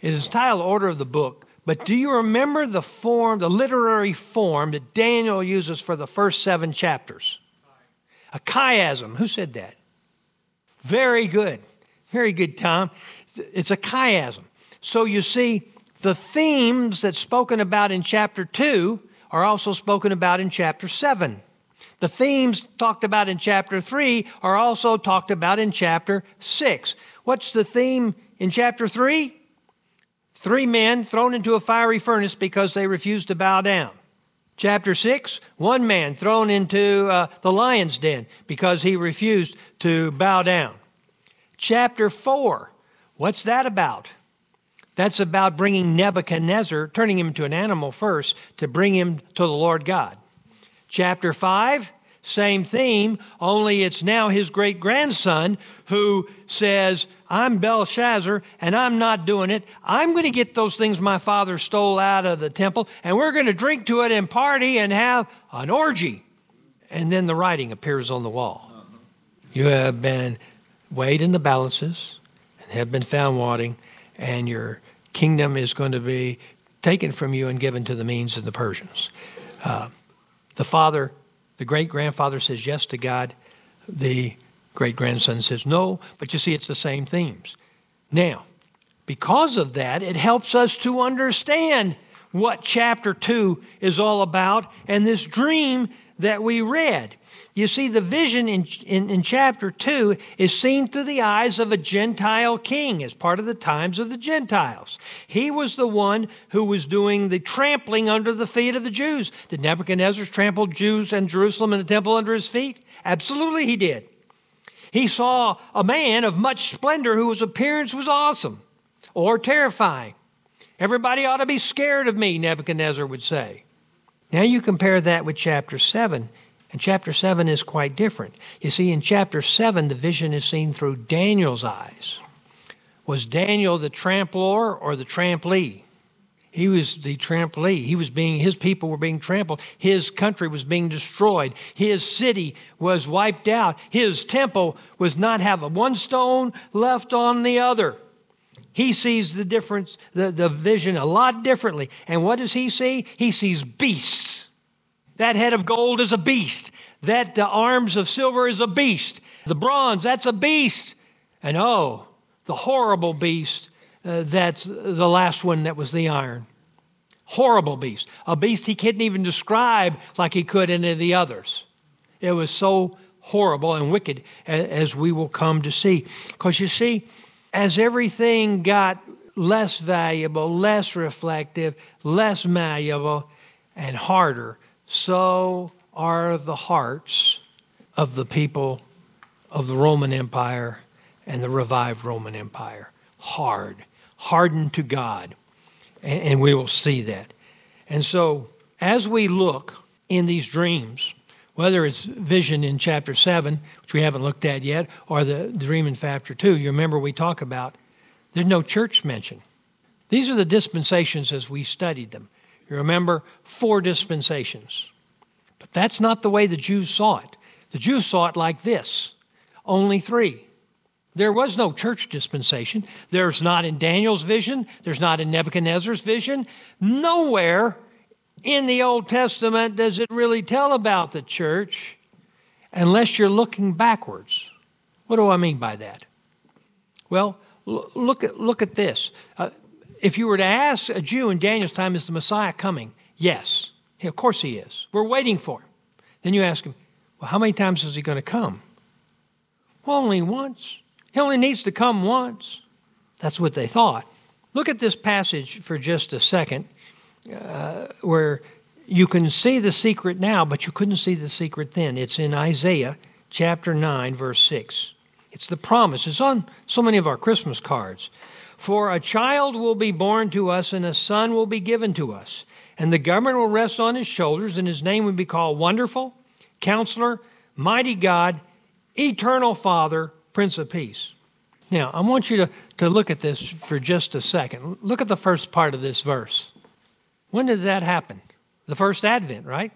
It is titled Order of the Book, but do you remember the form, the literary form that Daniel uses for the first seven chapters? A chiasm. Who said that? Very good. Very good, Tom. It's a chiasm. So you see, the themes that's spoken about in chapter 2 are also spoken about in chapter 7. The themes talked about in chapter 3 are also talked about in chapter 6. What's the theme in chapter 3? Three men thrown into a fiery furnace because they refused to bow down. Chapter 6, one man thrown into uh, the lion's den because he refused to bow down. Chapter 4, what's that about? That's about bringing Nebuchadnezzar, turning him into an animal first, to bring him to the Lord God. Chapter 5, same theme, only it's now his great grandson who says, I'm Belshazzar and I'm not doing it. I'm going to get those things my father stole out of the temple and we're going to drink to it and party and have an orgy. And then the writing appears on the wall. You have been weighed in the balances and have been found wanting, and your kingdom is going to be taken from you and given to the Medes and the Persians. Uh, the father, the great grandfather says yes to God. The great grandson says no, but you see, it's the same themes. Now, because of that, it helps us to understand what chapter 2 is all about and this dream that we read. You see, the vision in, in, in, chapter 2 is seen through the eyes of a Gentile king as part of the times of the Gentiles. He was the one who was doing the trampling under the feet of the Jews. Did Nebuchadnezzar trample Jews and Jerusalem and the temple under his feet? Absolutely, he did. He saw a man of much splendor whose appearance was awesome or terrifying. Everybody ought to be scared of me, Nebuchadnezzar would say. Now you compare that with chapter 7 and chapter 7 is quite different. You see, in chapter 7, the vision is seen through Daniel's eyes. Was Daniel the trampler or the tramplee? He was the tramplee. He was being, his people were being trampled. His country was being destroyed. His city was wiped out. His temple was not have one stone left on the other. He sees the difference, the, the vision a lot differently. And what does he see? He sees beasts that head of gold is a beast. That the arms of silver is a beast. The bronze, that's a beast. And oh, the horrible beast, uh, that's the last one that was the iron. Horrible beast. A beast he couldn't even describe like he could any of the others. It was so horrible and wicked, as we will come to see. Because you see, as everything got less valuable, less reflective, less malleable, and harder, so are the hearts of the people of the Roman Empire and the revived Roman Empire. Hard, hardened to God. And we will see that. And so, as we look in these dreams, whether it's vision in chapter 7, which we haven't looked at yet, or the dream in chapter 2, you remember we talk about, there's no church mention. These are the dispensations as we studied them. You remember four dispensations. But that's not the way the Jews saw it. The Jews saw it like this only three. There was no church dispensation. There's not in Daniel's vision, there's not in Nebuchadnezzar's vision. Nowhere in the Old Testament does it really tell about the church unless you're looking backwards. What do I mean by that? Well, look at, look at this. Uh, if you were to ask a Jew in Daniel's time, is the Messiah coming? Yes. of course he is. We're waiting for him. Then you ask him, well, how many times is he going to come? Well, only once. He only needs to come once. That's what they thought. Look at this passage for just a second, uh, where you can see the secret now, but you couldn't see the secret then. It's in Isaiah chapter 9, verse 6. It's the promise. It's on so many of our Christmas cards. For a child will be born to us, and a son will be given to us. And the government will rest on his shoulders, and his name will be called Wonderful, Counselor, Mighty God, Eternal Father, Prince of Peace. Now, I want you to, to look at this for just a second. Look at the first part of this verse. When did that happen? The first advent, right?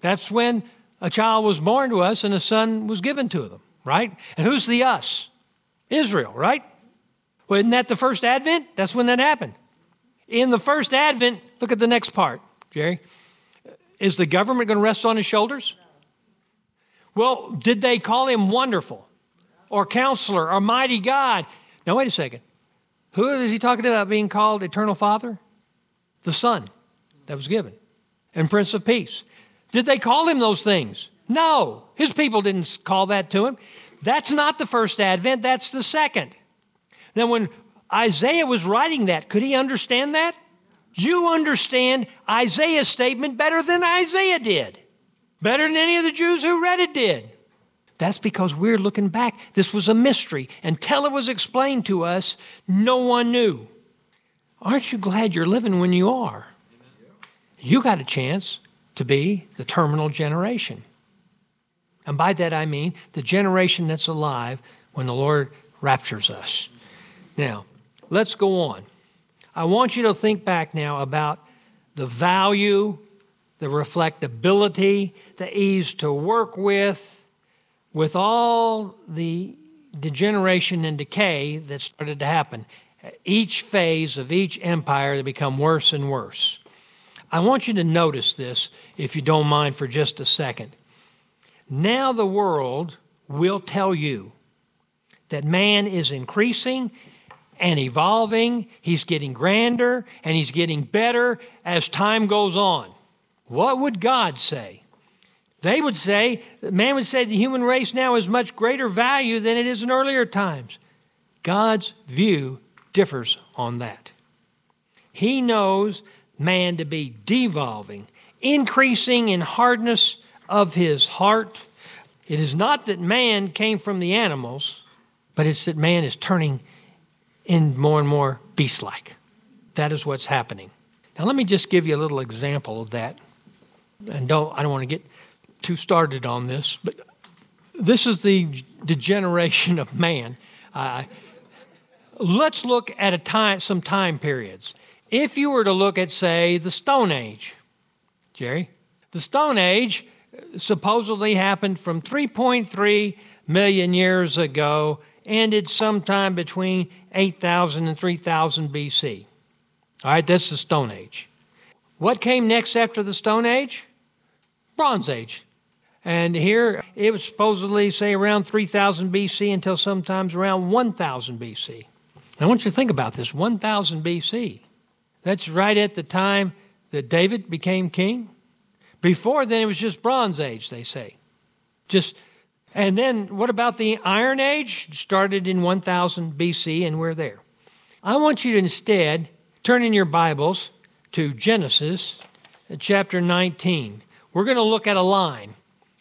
That's when a child was born to us and a son was given to them right? And who's the us? Israel, right? Well, isn't that the first advent? That's when that happened. In the first advent, look at the next part, Jerry. Is the government going to rest on his shoulders? Well, did they call him wonderful or counselor or mighty God? Now, wait a second. Who is he talking about being called eternal father? The son that was given and prince of peace. Did they call him those things? No, his people didn't call that to him. That's not the first advent, that's the second. Now, when Isaiah was writing that, could he understand that? You understand Isaiah's statement better than Isaiah did, better than any of the Jews who read it did. That's because we're looking back. This was a mystery. Until it was explained to us, no one knew. Aren't you glad you're living when you are? You got a chance to be the terminal generation. And by that I mean the generation that's alive when the Lord raptures us. Now, let's go on. I want you to think back now about the value, the reflectability, the ease to work with, with all the degeneration and decay that started to happen. Each phase of each empire to become worse and worse. I want you to notice this, if you don't mind, for just a second. Now the world will tell you that man is increasing and evolving, he's getting grander and he's getting better as time goes on. What would God say? They would say, man would say the human race now is much greater value than it is in earlier times. God's view differs on that. He knows man to be devolving, increasing in hardness of his heart. It is not that man came from the animals, but it's that man is turning in more and more beast like. That is what's happening. Now, let me just give you a little example of that. And don't, I don't want to get too started on this, but this is the degeneration of man. Uh, let's look at a time, some time periods. If you were to look at, say, the Stone Age, Jerry, the Stone Age supposedly happened from 3.3 million years ago, ended sometime between 8,000 and 3,000 BC. All right, that's the Stone Age. What came next after the Stone Age? Bronze Age. And here it was supposedly, say, around 3000 BC until sometimes around 1000 BC. Now, I want you to think about this 1000 BC. That's right at the time that David became king. Before then, it was just Bronze Age, they say. Just, and then what about the Iron Age? Started in 1000 BC, and we're there. I want you to instead turn in your Bibles to Genesis chapter 19. We're going to look at a line,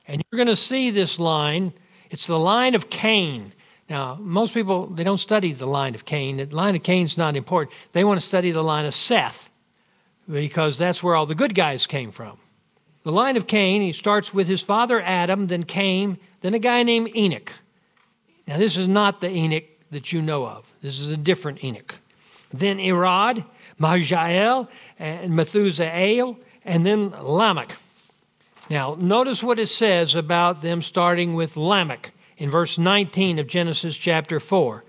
and you're going to see this line. It's the line of Cain. Now, most people, they don't study the line of Cain. The line of Cain's not important. They want to study the line of Seth because that's where all the good guys came from. The line of Cain, he starts with his father Adam, then Cain, then a guy named Enoch. Now, this is not the Enoch that you know of. This is a different Enoch. Then Irad, Mehujael, and Methuselah, and then Lamech. Now, notice what it says about them starting with Lamech in verse 19 of Genesis chapter 4.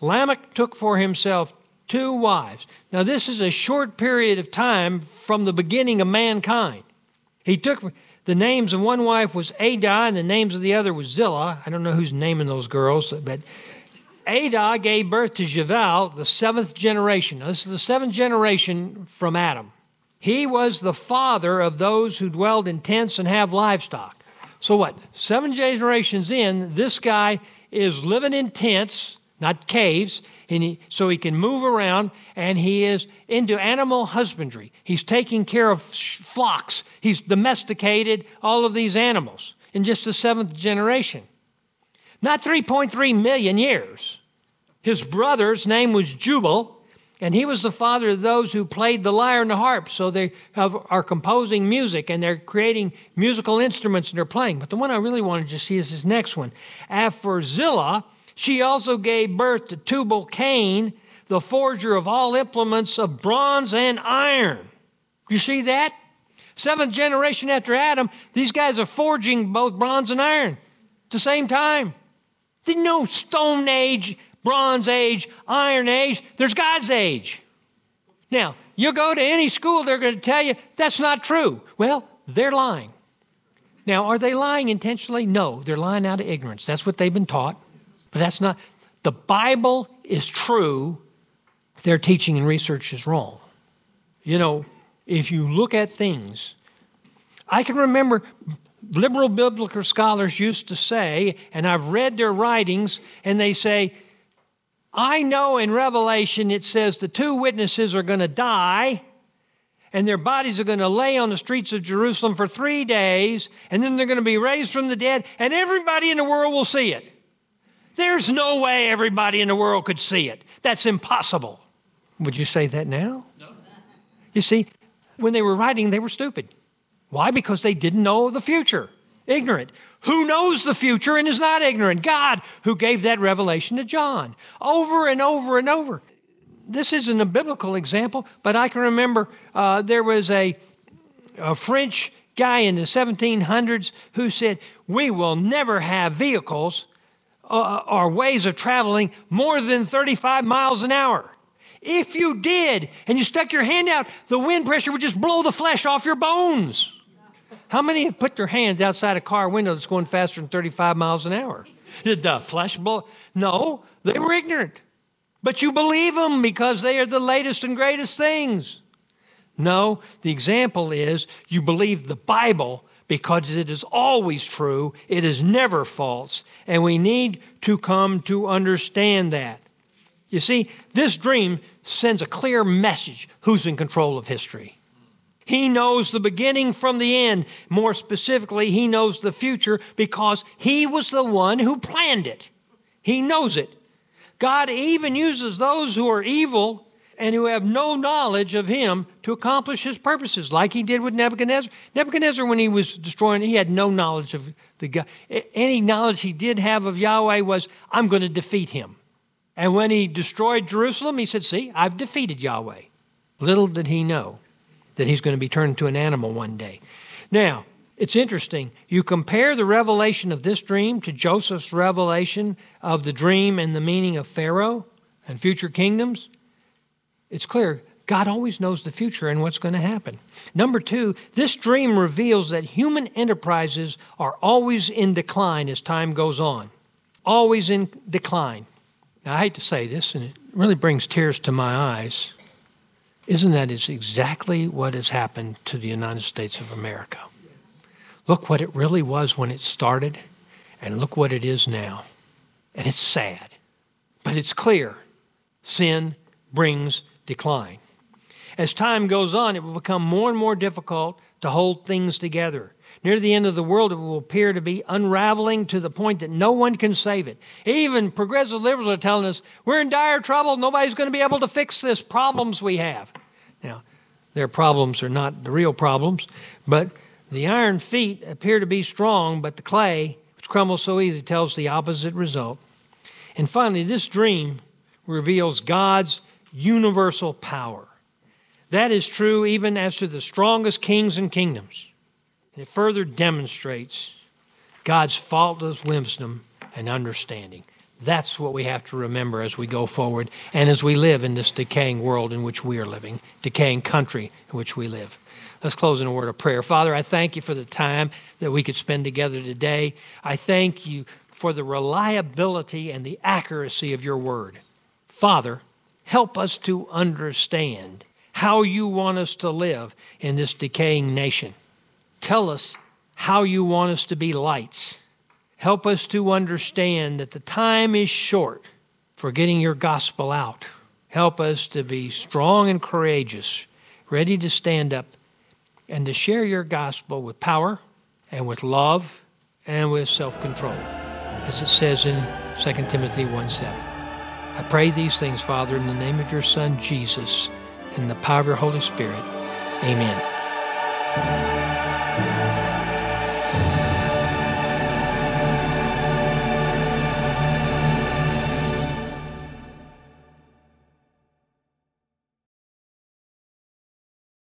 Lamech took for himself two wives. Now, this is a short period of time from the beginning of mankind. He took the names of one wife was Adah, and the names of the other was Zillah. I don't know who's naming those girls, but Adah gave birth to Jabal, the seventh generation. Now, this is the seventh generation from Adam. He was the father of those who dwelled in tents and have livestock. So, what? Seven generations in, this guy is living in tents, not caves, and he, so he can move around, and he is into animal husbandry. He's taking care of flocks. He's domesticated all of these animals in just the seventh generation. Not 3.3 million years. His brother's name was Jubal, and he was the father of those who played the lyre and the harp. So they have, are composing music and they're creating musical instruments and they're playing. But the one I really wanted to see is his next one. After Zillah, she also gave birth to Tubal Cain, the forger of all implements of bronze and iron. You see that? Seventh generation after Adam, these guys are forging both bronze and iron at the same time. Didn't know Stone Age, Bronze Age, Iron Age. There's God's age. Now, you go to any school, they're going to tell you that's not true. Well, they're lying. Now, are they lying intentionally? No, they're lying out of ignorance. That's what they've been taught. That's not, the Bible is true, their teaching and research is wrong. You know, if you look at things, I can remember liberal biblical scholars used to say, and I've read their writings, and they say, I know in Revelation it says the two witnesses are going to die and their bodies are going to lay on the streets of Jerusalem for three days, and then they're going to be raised from the dead, and everybody in the world will see it. There's no way everybody in the world could see it. That's impossible. Would you say that now? No. You see, when they were writing, they were stupid. Why? Because they didn't know the future. Ignorant. Who knows the future and is not ignorant? God, who gave that revelation to John over and over and over. This isn't a biblical example, but I can remember uh, there was a, a French guy in the 1700s who said, We will never have vehicles uh, or ways of traveling more than 35 miles an hour. If you did and you stuck your hand out, the wind pressure would just blow the flesh off your bones. How many have put their hands outside a car window that's going faster than 35 miles an hour? Did the flesh blow? No, they were ignorant. But you believe them because they are the latest and greatest things. No, the example is you believe the Bible because it is always true, it is never false, and we need to come to understand that. You see, this dream sends a clear message who's in control of history. He knows the beginning from the end. More specifically, he knows the future because he was the one who planned it. He knows it. God even uses those who are evil and who have no knowledge of him to accomplish his purposes, like he did with Nebuchadnezzar. Nebuchadnezzar, when he was destroying, he had no knowledge of the God. Any knowledge he did have of Yahweh was, I'm going to defeat him. And when he destroyed Jerusalem, he said, See, I've defeated Yahweh. Little did he know that he's going to be turned into an animal one day. Now, it's interesting. You compare the revelation of this dream to Joseph's revelation of the dream and the meaning of Pharaoh and future kingdoms it's clear God always knows the future and what's going to happen. Number two, this dream reveals that human enterprises are always in decline as time goes on. Always in decline. Now, I hate to say this, and it really brings tears to my eyes. Isn't that is exactly what has happened to the United States of America? Look what it really was when it started, and look what it is now. And it's sad. But it's clear sin brings decline. As time goes on, it will become more and more difficult to hold things together. Near the end of the world, it will appear to be unraveling to the point that no one can save it. Even progressive liberals are telling us we're in dire trouble. Nobody's going to be able to fix this problems we have. Now, their problems are not the real problems, but the iron feet appear to be strong, but the clay, which crumbles so easy, tells the opposite result. And finally, this dream reveals God's universal power. That is true even as to the strongest kings and kingdoms. it further demonstrates God's faultless wisdom and understanding. That's what we have to remember as we go forward and as we live in this decaying world in which we are living, decaying country in which we live. Let's close in a word of prayer. Father, I thank you for the time that we could spend together today. I thank you for the reliability and the accuracy of your word. Father, Help us to understand how you want us to live in this decaying nation. Tell us how you want us to be lights. Help us to understand that the time is short, for getting your gospel out. Help us to be strong and courageous, ready to stand up and to share your gospel with power and with love and with self control, as it says in 2 Timothy 1 7. I pray these things, Father, in the name of your Son, Jesus, in the power of your Holy Spirit. Amen.